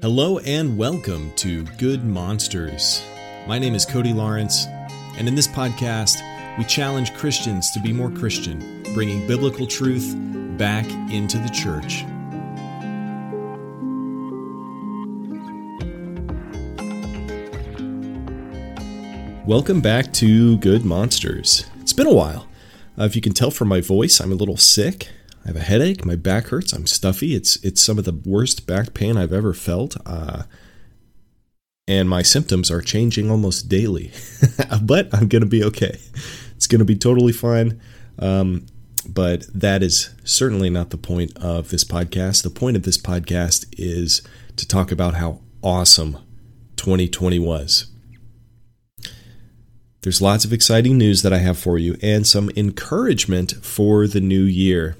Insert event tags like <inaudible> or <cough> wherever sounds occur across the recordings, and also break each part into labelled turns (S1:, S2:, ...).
S1: Hello and welcome to Good Monsters. My name is Cody Lawrence, and in this podcast, we challenge Christians to be more Christian, bringing biblical truth back into the church. Welcome back to Good Monsters. It's been a while. Uh, if you can tell from my voice, I'm a little sick. I have a headache. My back hurts. I'm stuffy. It's it's some of the worst back pain I've ever felt. Uh, and my symptoms are changing almost daily. <laughs> but I'm gonna be okay. It's gonna be totally fine. Um, but that is certainly not the point of this podcast. The point of this podcast is to talk about how awesome 2020 was. There's lots of exciting news that I have for you and some encouragement for the new year.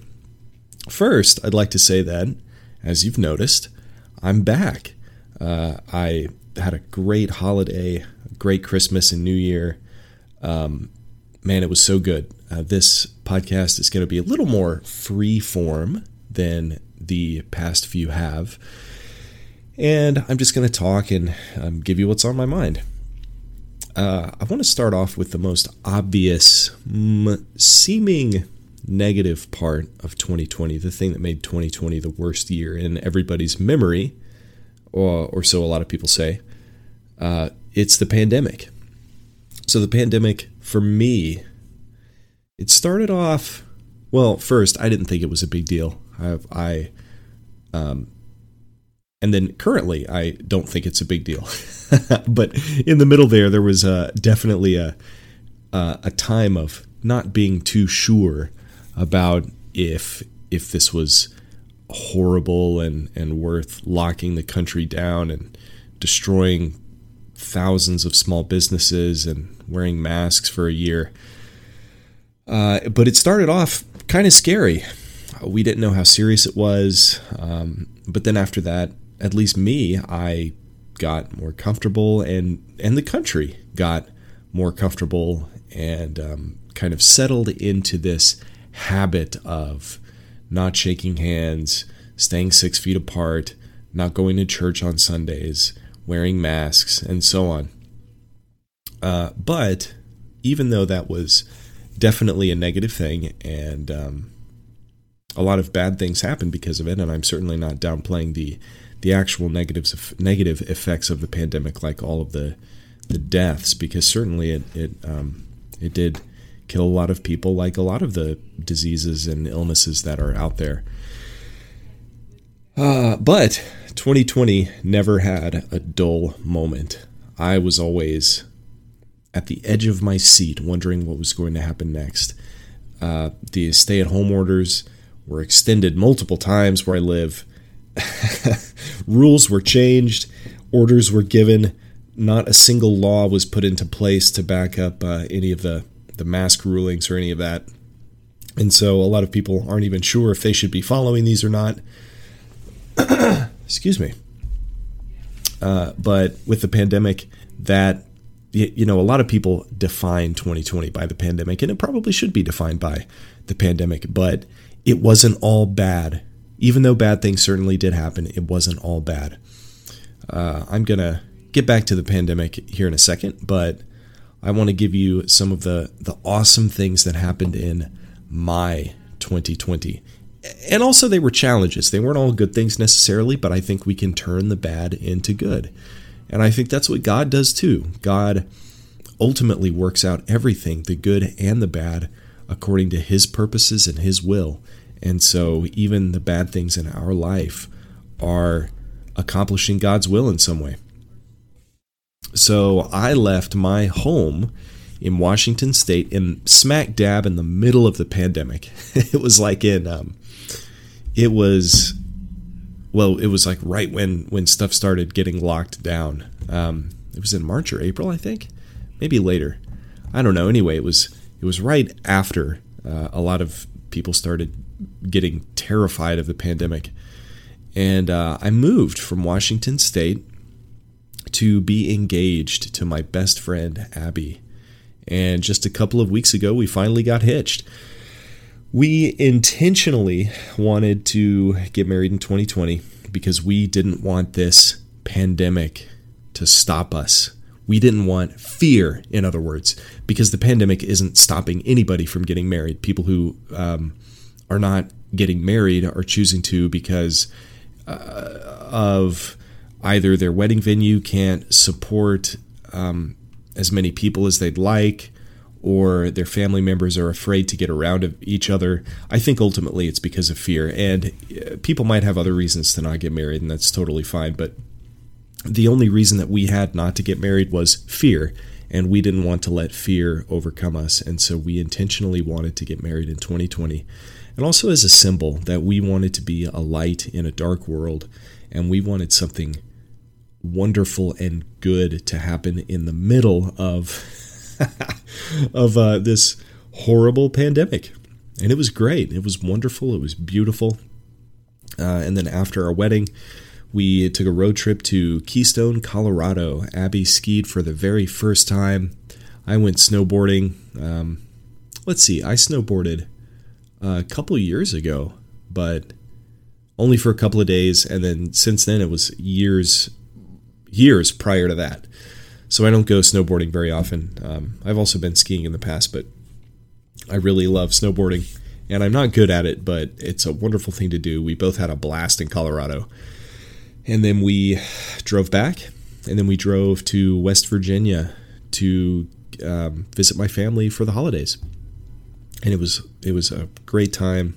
S1: First, I'd like to say that, as you've noticed, I'm back. Uh, I had a great holiday, great Christmas and New Year. Um, man, it was so good. Uh, this podcast is going to be a little more free form than the past few have. And I'm just going to talk and um, give you what's on my mind. Uh, I want to start off with the most obvious, seeming negative part of 2020, the thing that made 2020 the worst year in everybody's memory, or, or so a lot of people say, uh, it's the pandemic. So, the pandemic, for me, it started off, well, first, I didn't think it was a big deal. I, I um, and then currently, I don't think it's a big deal. <laughs> but in the middle there, there was uh, definitely a, uh, a time of not being too sure about if if this was horrible and and worth locking the country down and destroying thousands of small businesses and wearing masks for a year. Uh, but it started off kind of scary. We didn't know how serious it was. Um, but then after that, at least me, I got more comfortable, and and the country got more comfortable and um, kind of settled into this habit of not shaking hands, staying six feet apart, not going to church on Sundays, wearing masks, and so on. Uh, but even though that was definitely a negative thing, and um, a lot of bad things happened because of it, and I'm certainly not downplaying the the actual negatives of, negative effects of the pandemic, like all of the the deaths, because certainly it it um, it did kill a lot of people, like a lot of the diseases and illnesses that are out there. Uh, but 2020 never had a dull moment. I was always at the edge of my seat, wondering what was going to happen next. Uh, the stay at home orders were extended multiple times where I live. <laughs> Rules were changed, orders were given. Not a single law was put into place to back up uh, any of the the mask rulings or any of that. And so a lot of people aren't even sure if they should be following these or not. <coughs> Excuse me. Uh, but with the pandemic, that you know, a lot of people define 2020 by the pandemic, and it probably should be defined by the pandemic. But it wasn't all bad, even though bad things certainly did happen. It wasn't all bad. Uh, I'm gonna get back to the pandemic here in a second, but I want to give you some of the, the awesome things that happened in my 2020. And also, they were challenges. They weren't all good things necessarily, but I think we can turn the bad into good. And I think that's what God does too. God ultimately works out everything, the good and the bad, according to His purposes and His will. And so, even the bad things in our life are accomplishing God's will in some way. So I left my home in Washington State in smack dab in the middle of the pandemic. <laughs> it was like in um, it was well, it was like right when when stuff started getting locked down. Um, it was in March or April, I think, maybe later. I don't know. Anyway, it was it was right after uh, a lot of people started getting terrified of the pandemic, and uh, I moved from Washington State to be engaged to my best friend, Abby. And just a couple of weeks ago, we finally got hitched. We intentionally wanted to get married in 2020 because we didn't want this pandemic to stop us. We didn't want fear, in other words, because the pandemic isn't stopping anybody from getting married. People who um, are not getting married are choosing to because uh, of either their wedding venue can't support um, as many people as they'd like, or their family members are afraid to get around each other. I think ultimately it's because of fear. And uh, people might have other reasons to not get married, and that's totally fine. But the only reason that we had not to get married was fear. And we didn't want to let fear overcome us. And so we intentionally wanted to get married in 2020. And also as a symbol that we wanted to be a light in a dark world. And we wanted something wonderful and good to happen in the middle of <laughs> of uh, this horrible pandemic. And it was great. It was wonderful. It was beautiful. Uh, and then after our wedding, we took a road trip to Keystone, Colorado. Abby skied for the very first time. I went snowboarding. Um, let's see, I snowboarded a couple years ago, but only for a couple of days. And then since then, it was years, years prior to that. So I don't go snowboarding very often. Um, I've also been skiing in the past, but I really love snowboarding. And I'm not good at it, but it's a wonderful thing to do. We both had a blast in Colorado. And then we drove back, and then we drove to West Virginia to um, visit my family for the holidays. And it was it was a great time,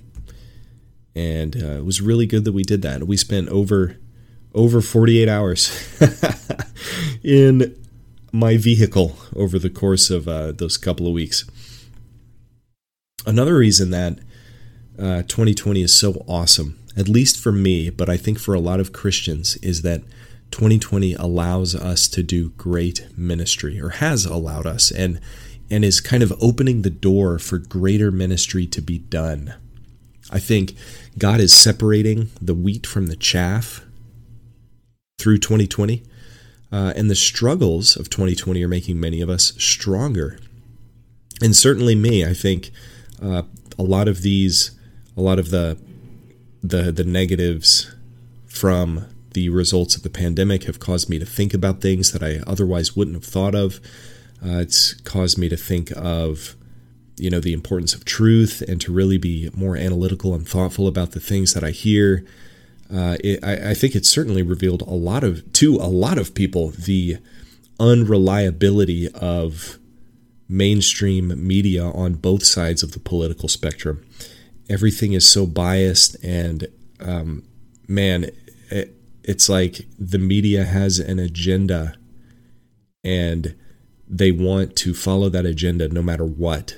S1: and uh, it was really good that we did that. We spent over over 48 hours <laughs> in my vehicle over the course of uh, those couple of weeks. Another reason that uh, 2020 is so awesome, at least for me, but I think for a lot of Christians, is that 2020 allows us to do great ministry, or has allowed us, and and is kind of opening the door for greater ministry to be done. I think God is separating the wheat from the chaff through 2020 uh, and the struggles of 2020 are making many of us stronger. And certainly me, I think uh, a lot of these, a lot of the, the the negatives from the results of the pandemic have caused me to think about things that I otherwise wouldn't have thought of. Uh, it's caused me to think of, you know, the importance of truth and to really be more analytical and thoughtful about the things that I hear uh, it, I, I, think it certainly revealed a lot of to a lot of people the unreliability of mainstream media on both sides of the political spectrum. Everything is so biased, and um, man, it, it's like the media has an agenda, and they want to follow that agenda no matter what.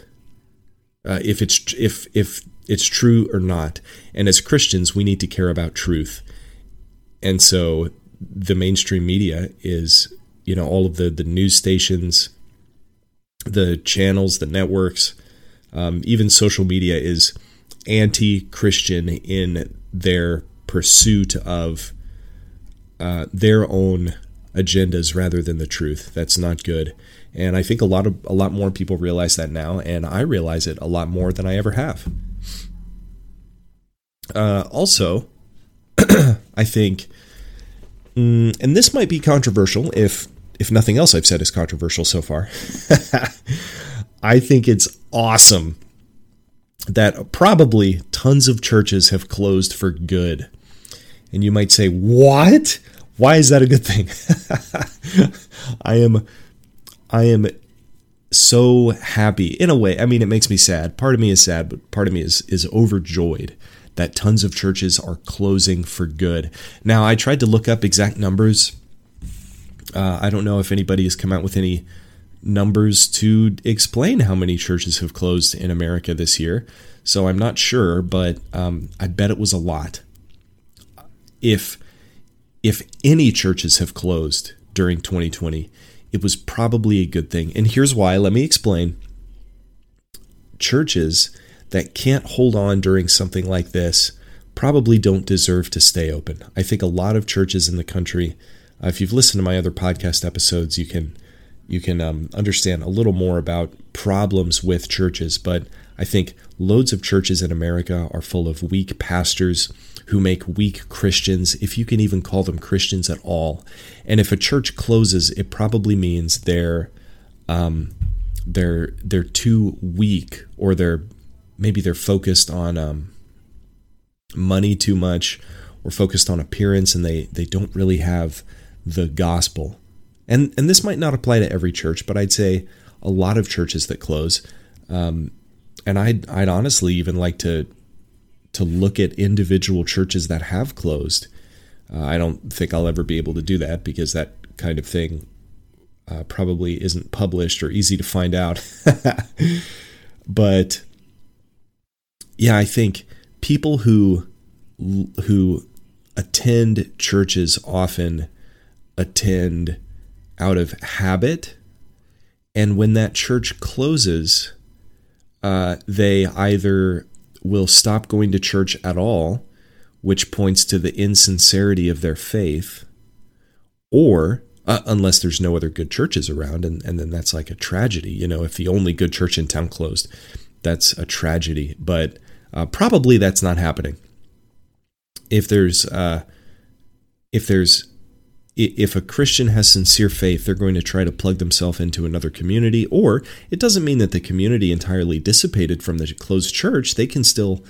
S1: Uh, if it's if if it's true or not. And as Christians, we need to care about truth. And so the mainstream media is, you know, all of the, the news stations, the channels, the networks, um, even social media is anti Christian in their pursuit of uh, their own agendas rather than the truth. That's not good. And I think a lot of a lot more people realize that now, and I realize it a lot more than I ever have. Uh, also, <clears throat> I think, mm, and this might be controversial if if nothing else I've said is controversial so far. <laughs> I think it's awesome that probably tons of churches have closed for good. And you might say, "What? Why is that a good thing?" <laughs> I am I am so happy in a way. I mean, it makes me sad. Part of me is sad, but part of me is is overjoyed that tons of churches are closing for good. Now, I tried to look up exact numbers. Uh, I don't know if anybody has come out with any numbers to explain how many churches have closed in America this year. So I'm not sure, but um, I bet it was a lot. If if any churches have closed during 2020, it was probably a good thing. And here's why. Let me explain. Churches that can't hold on during something like this probably don't deserve to stay open. I think a lot of churches in the country, uh, if you've listened to my other podcast episodes, you can you can um, understand a little more about problems with churches. But I think loads of churches in America are full of weak pastors who make weak Christians, if you can even call them Christians at all. And if a church closes, it probably means they're um, they're they're too weak, or they're maybe they're focused on um, money too much, or focused on appearance, and they they don't really have the gospel. And and this might not apply to every church, but I'd say a lot of churches that close. Um, and I'd I'd honestly even like to to look at individual churches that have closed. Uh, I don't think I'll ever be able to do that because that kind of thing uh, probably isn't published or easy to find out. <laughs> but yeah, I think people who who attend churches often attend out of habit, and when that church closes, uh, they either will stop going to church at all, which points to the insincerity of their faith, or uh, unless there's no other good churches around, and, and then that's like a tragedy. You know, if the only good church in town closed, that's a tragedy. But uh, probably that's not happening. If there's uh, if there's if a Christian has sincere faith, they're going to try to plug themselves into another community, or it doesn't mean that the community entirely dissipated from the closed church. They can still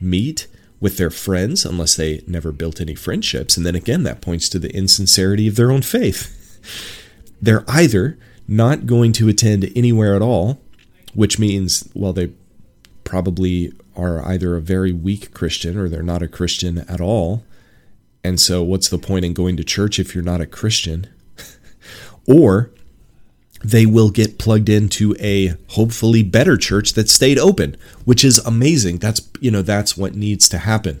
S1: meet with their friends unless they never built any friendships. And then again, that points to the insincerity of their own faith. <laughs> They're either not going to attend anywhere at all, which means, well, they probably are either a very weak Christian or they're not a Christian at all and so, what's the point in going to church if you're not a Christian? <laughs> or they will get plugged into a hopefully better church that stayed open, which is amazing. That's, you know, that's what needs to happen.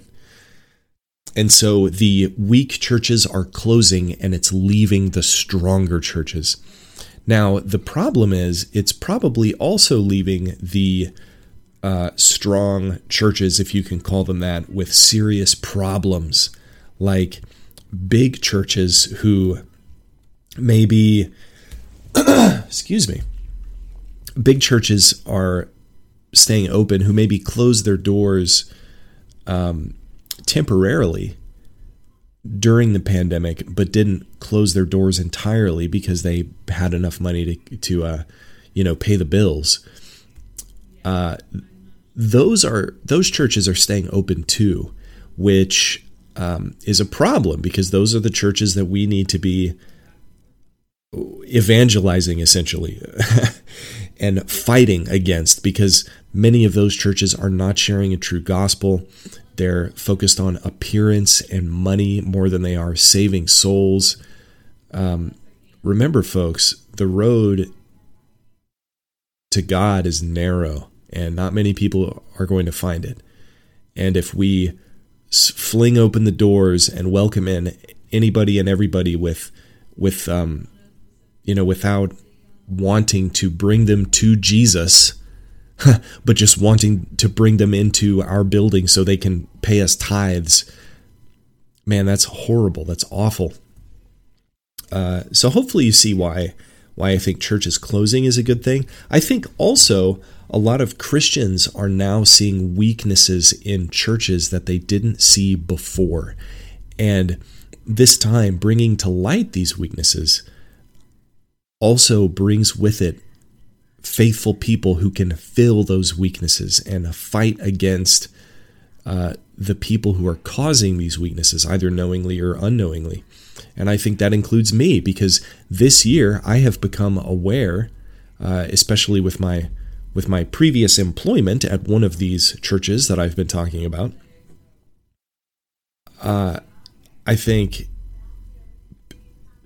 S1: And so the weak churches are closing and it's leaving the stronger churches. Now, the problem is it's probably also leaving the uh, strong churches, if you can call them that, with serious problems like big churches who maybe, <clears throat> excuse me, big churches are staying open who maybe close their doors um, temporarily during the pandemic, but didn't close their doors entirely because they had enough money to to uh, you know pay the bills. Uh, those are those churches are staying open too, which um, is a problem because those are the churches that we need to be evangelizing essentially <laughs> and fighting against because many of those churches are not sharing a true gospel. They're focused on appearance and money more than they are saving souls. Um, remember, folks, the road to God is narrow, and not many people are going to find it. And if we fling open the doors and welcome in anybody and everybody with with um you know without wanting to bring them to Jesus <laughs> but just wanting to bring them into our building so they can pay us tithes man that's horrible. That's awful. Uh, so hopefully you see why why I think churches closing is a good thing. I think also a lot of Christians are now seeing weaknesses in churches that they didn't see before. And this time, bringing to light these weaknesses also brings with it faithful people who can fill those weaknesses and fight against uh, the people who are causing these weaknesses, either knowingly or unknowingly. And I think that includes me because this year I have become aware, uh, especially with my with my previous employment at one of these churches that I've been talking about, uh, I think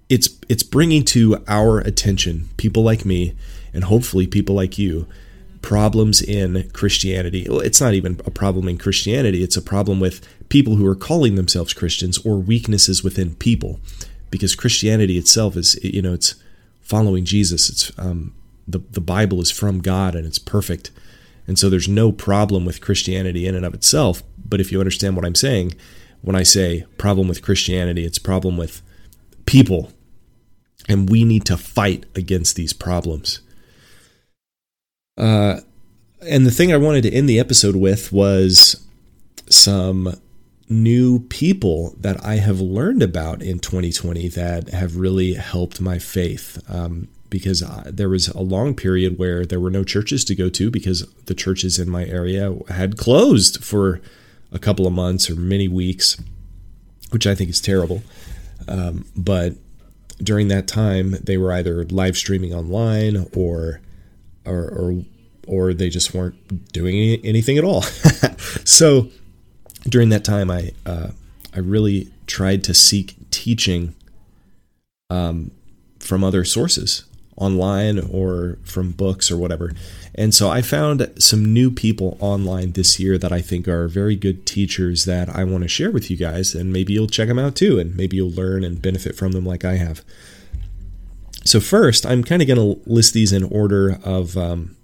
S1: it's it's bringing to our attention people like me and hopefully people like you problems in Christianity. Well, it's not even a problem in Christianity, it's a problem with people who are calling themselves Christians or weaknesses within people because Christianity itself is you know it's following Jesus. It's um, the, the Bible is from God and it's perfect. And so there's no problem with Christianity in and of itself. But if you understand what I'm saying, when I say problem with Christianity, it's problem with people. And we need to fight against these problems. Uh, and the thing I wanted to end the episode with was some new people that I have learned about in 2020 that have really helped my faith. Um, because there was a long period where there were no churches to go to because the churches in my area had closed for a couple of months or many weeks, which I think is terrible. Um, but during that time, they were either live streaming online or or or, or they just weren't doing anything at all. <laughs> so during that time, I uh, I really tried to seek teaching um, from other sources online or from books or whatever. And so I found some new people online this year that I think are very good teachers that I want to share with you guys. And maybe you'll check them out too, and maybe you'll learn and benefit from them like I have. So, first, I'm kind of going to list these in order of um,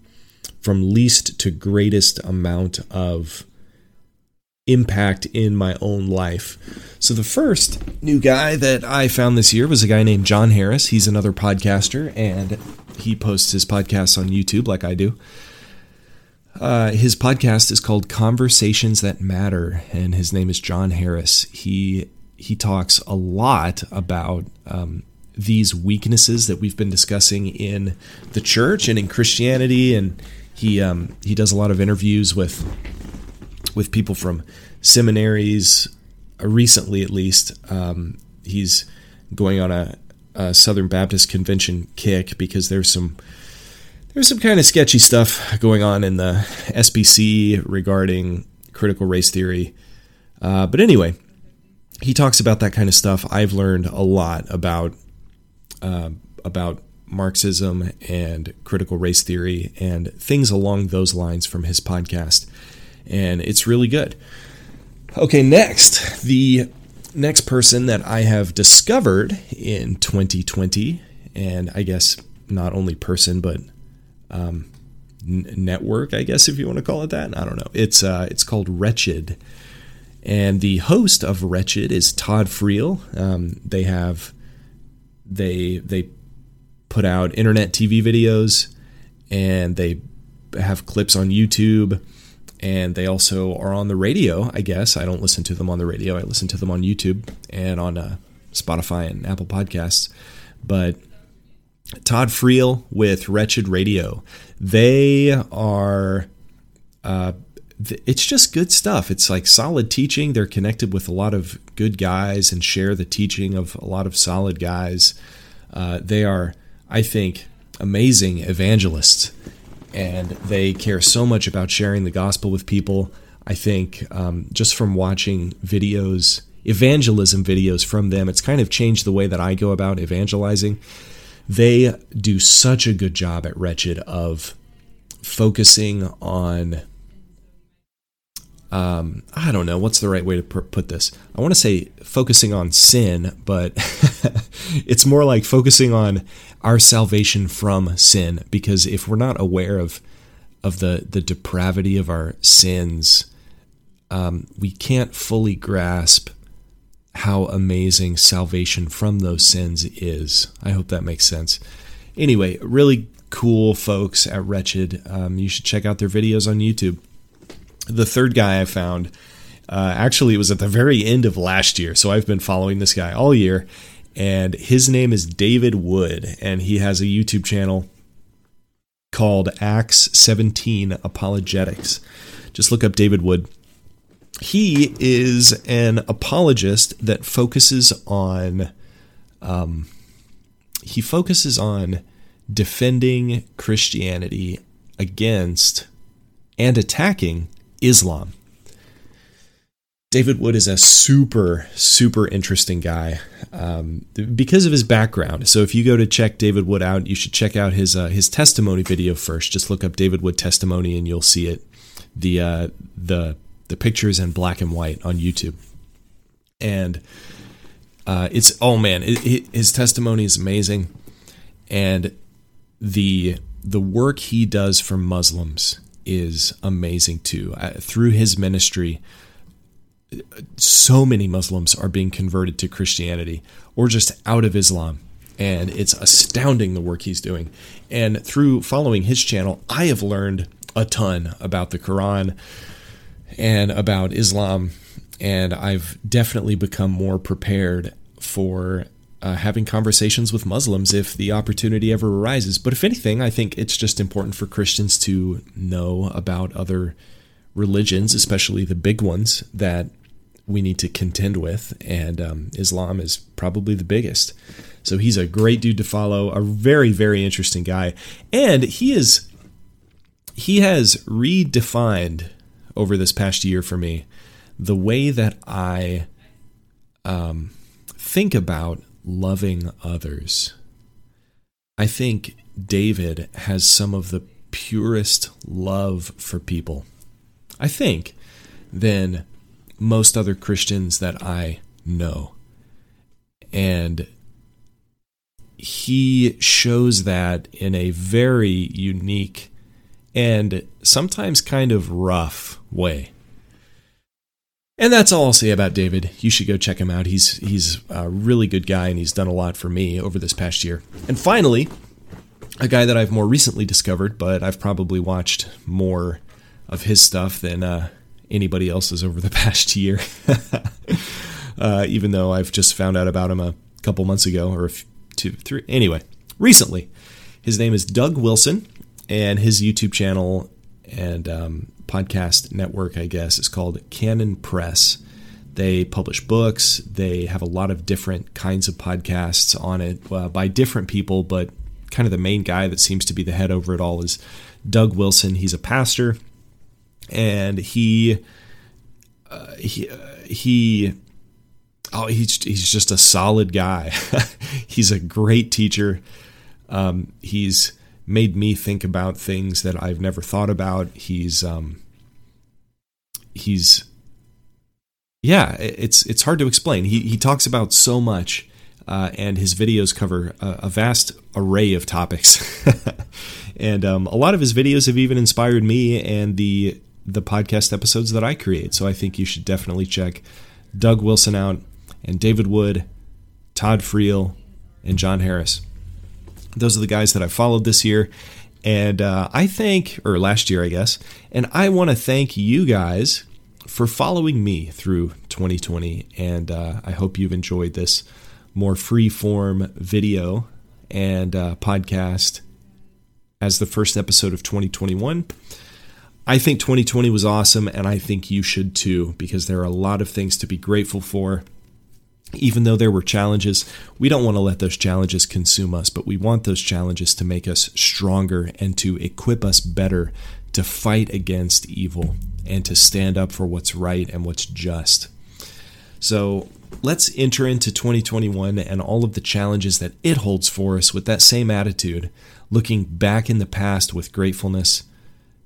S1: from least to greatest amount of impact in my own life. So the first new guy that I found this year was a guy named John Harris. He's another podcaster and he posts his podcasts on YouTube like I do. Uh, his podcast is called Conversations That Matter, and his name is John Harris. He he talks a lot about um, these weaknesses that we've been discussing in the church and in Christianity, and he um, he does a lot of interviews with with people from seminaries. Uh, recently, at least, um, he's going on a, a, Southern Baptist Convention kick because there's some there's some kind of sketchy stuff going on in the SBC regarding critical race theory. Uh, but anyway, he talks about that kind of stuff. I've learned a lot about uh, about Marxism and critical race theory and things along those lines from his podcast and it's really good. Okay, next, the next person that I have discovered in 2020, and I guess not only person, but um, n- network, I guess if you want to call it that. I don't know. It's uh, it's called Wretched, and the host of Wretched is Todd Friel. Um, they have they they put out internet TV videos, and they have clips on YouTube and they also are on the radio. I guess I don't listen to them on the radio. I listen to them on YouTube and on uh, Spotify and Apple Podcasts. But Todd Friel with Wretched Radio, they are. Uh, it's just good stuff. It's like solid teaching. They're connected with a lot of good guys and share the teaching of a lot of solid guys. Uh, they are, I think, amazing evangelists and they care so much about sharing the gospel with people. I think um, just from watching videos, evangelism videos from them, it's kind of changed the way that I go about evangelizing. They do such a good job at Wretched of focusing on um, I don't know what's the right way to put this. I want to say focusing on sin, but <laughs> <laughs> it's more like focusing on our salvation from sin. Because if we're not aware of of the the depravity of our sins, um, we can't fully grasp how amazing salvation from those sins is. I hope that makes sense. Anyway, really cool folks at Wretched. Um, you should check out their videos on YouTube. The third guy I found, uh, actually, it was at the very end of last year. So I've been following this guy all year. And his name is David Wood. And he has a YouTube channel called Acts 17 Apologetics. Just look up David Wood. He is an apologist that focuses on. Um, he focuses on defending Christianity against and attacking Islam. David Wood is a super, super interesting guy um, because of his background. So if you go to check David Wood out, you should check out his uh, his testimony video first. Just look up David Wood testimony, and you'll see it. The uh, the the pictures in black and white on YouTube, and uh, it's oh man, it, it, his testimony is amazing, and the the work he does for Muslims is amazing too. Uh, through his ministry, so many Muslims are being converted to Christianity or just out of Islam. And it's astounding the work he's doing. And through following his channel, I have learned a ton about the Quran and about Islam and I've definitely become more prepared for uh, having conversations with Muslims if the opportunity ever arises. But if anything, I think it's just important for Christians to know about other religions, especially the big ones that we need to contend with, and um, Islam is probably the biggest. So he's a great dude to follow, a very very interesting guy, and he is he has redefined over this past year for me the way that I um, think about loving others. I think David has some of the purest love for people. I think than most other Christians that I know. And he shows that in a very unique and sometimes kind of rough way. And that's all I'll say about David. You should go check him out. He's he's a really good guy and he's done a lot for me over this past year. And finally, a guy that I've more recently discovered, but I've probably watched more of his stuff than uh, anybody else's over the <laughs> past year. <laughs> uh, even though I've just found out about him a couple months ago or two, three. Anyway, recently, his name is Doug Wilson, and his YouTube channel and um, podcast network, I guess, is called Canon Press. They publish books. They have a lot of different kinds of podcasts on it uh, by different people, but kind of the main guy that seems to be the head over it all is Doug Wilson. He's a pastor and he uh, he uh, he oh he's he's just a solid guy. <laughs> he's a great teacher. Um, he's made me think about things that I've never thought about. He's um, he's yeah, it's it's hard to explain. He he talks about so much, uh, and his videos cover a, a vast array of topics. <laughs> and um, a lot of his videos have even inspired me and the the podcast episodes that I create. So I think you should definitely check Doug Wilson out and David Wood, Todd Friel, and John Harris. Those are the guys that I followed this year. And uh, I thank, or last year, I guess, and I want to thank you guys for following me through 2020. And uh, I hope you've enjoyed this more free form video and uh, podcast as the first episode of 2021. I think 2020 was awesome, and I think you should too, because there are a lot of things to be grateful for. Even though there were challenges, we don't want to let those challenges consume us, but we want those challenges to make us stronger and to equip us better to fight against evil and to stand up for what's right and what's just. So let's enter into 2021 and all of the challenges that it holds for us with that same attitude, looking back in the past with gratefulness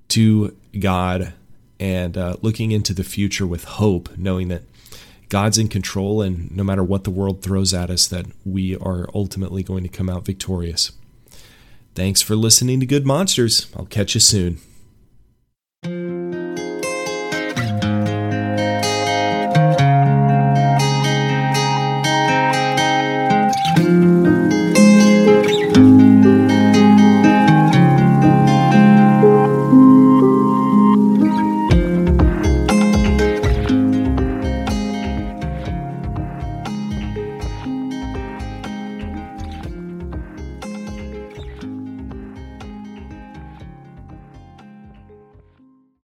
S1: to God and uh, looking into the future with hope, knowing that God's in control and no matter what the world throws at us, that we are ultimately going to come out victorious. Thanks for listening to Good Monsters. I'll catch you soon.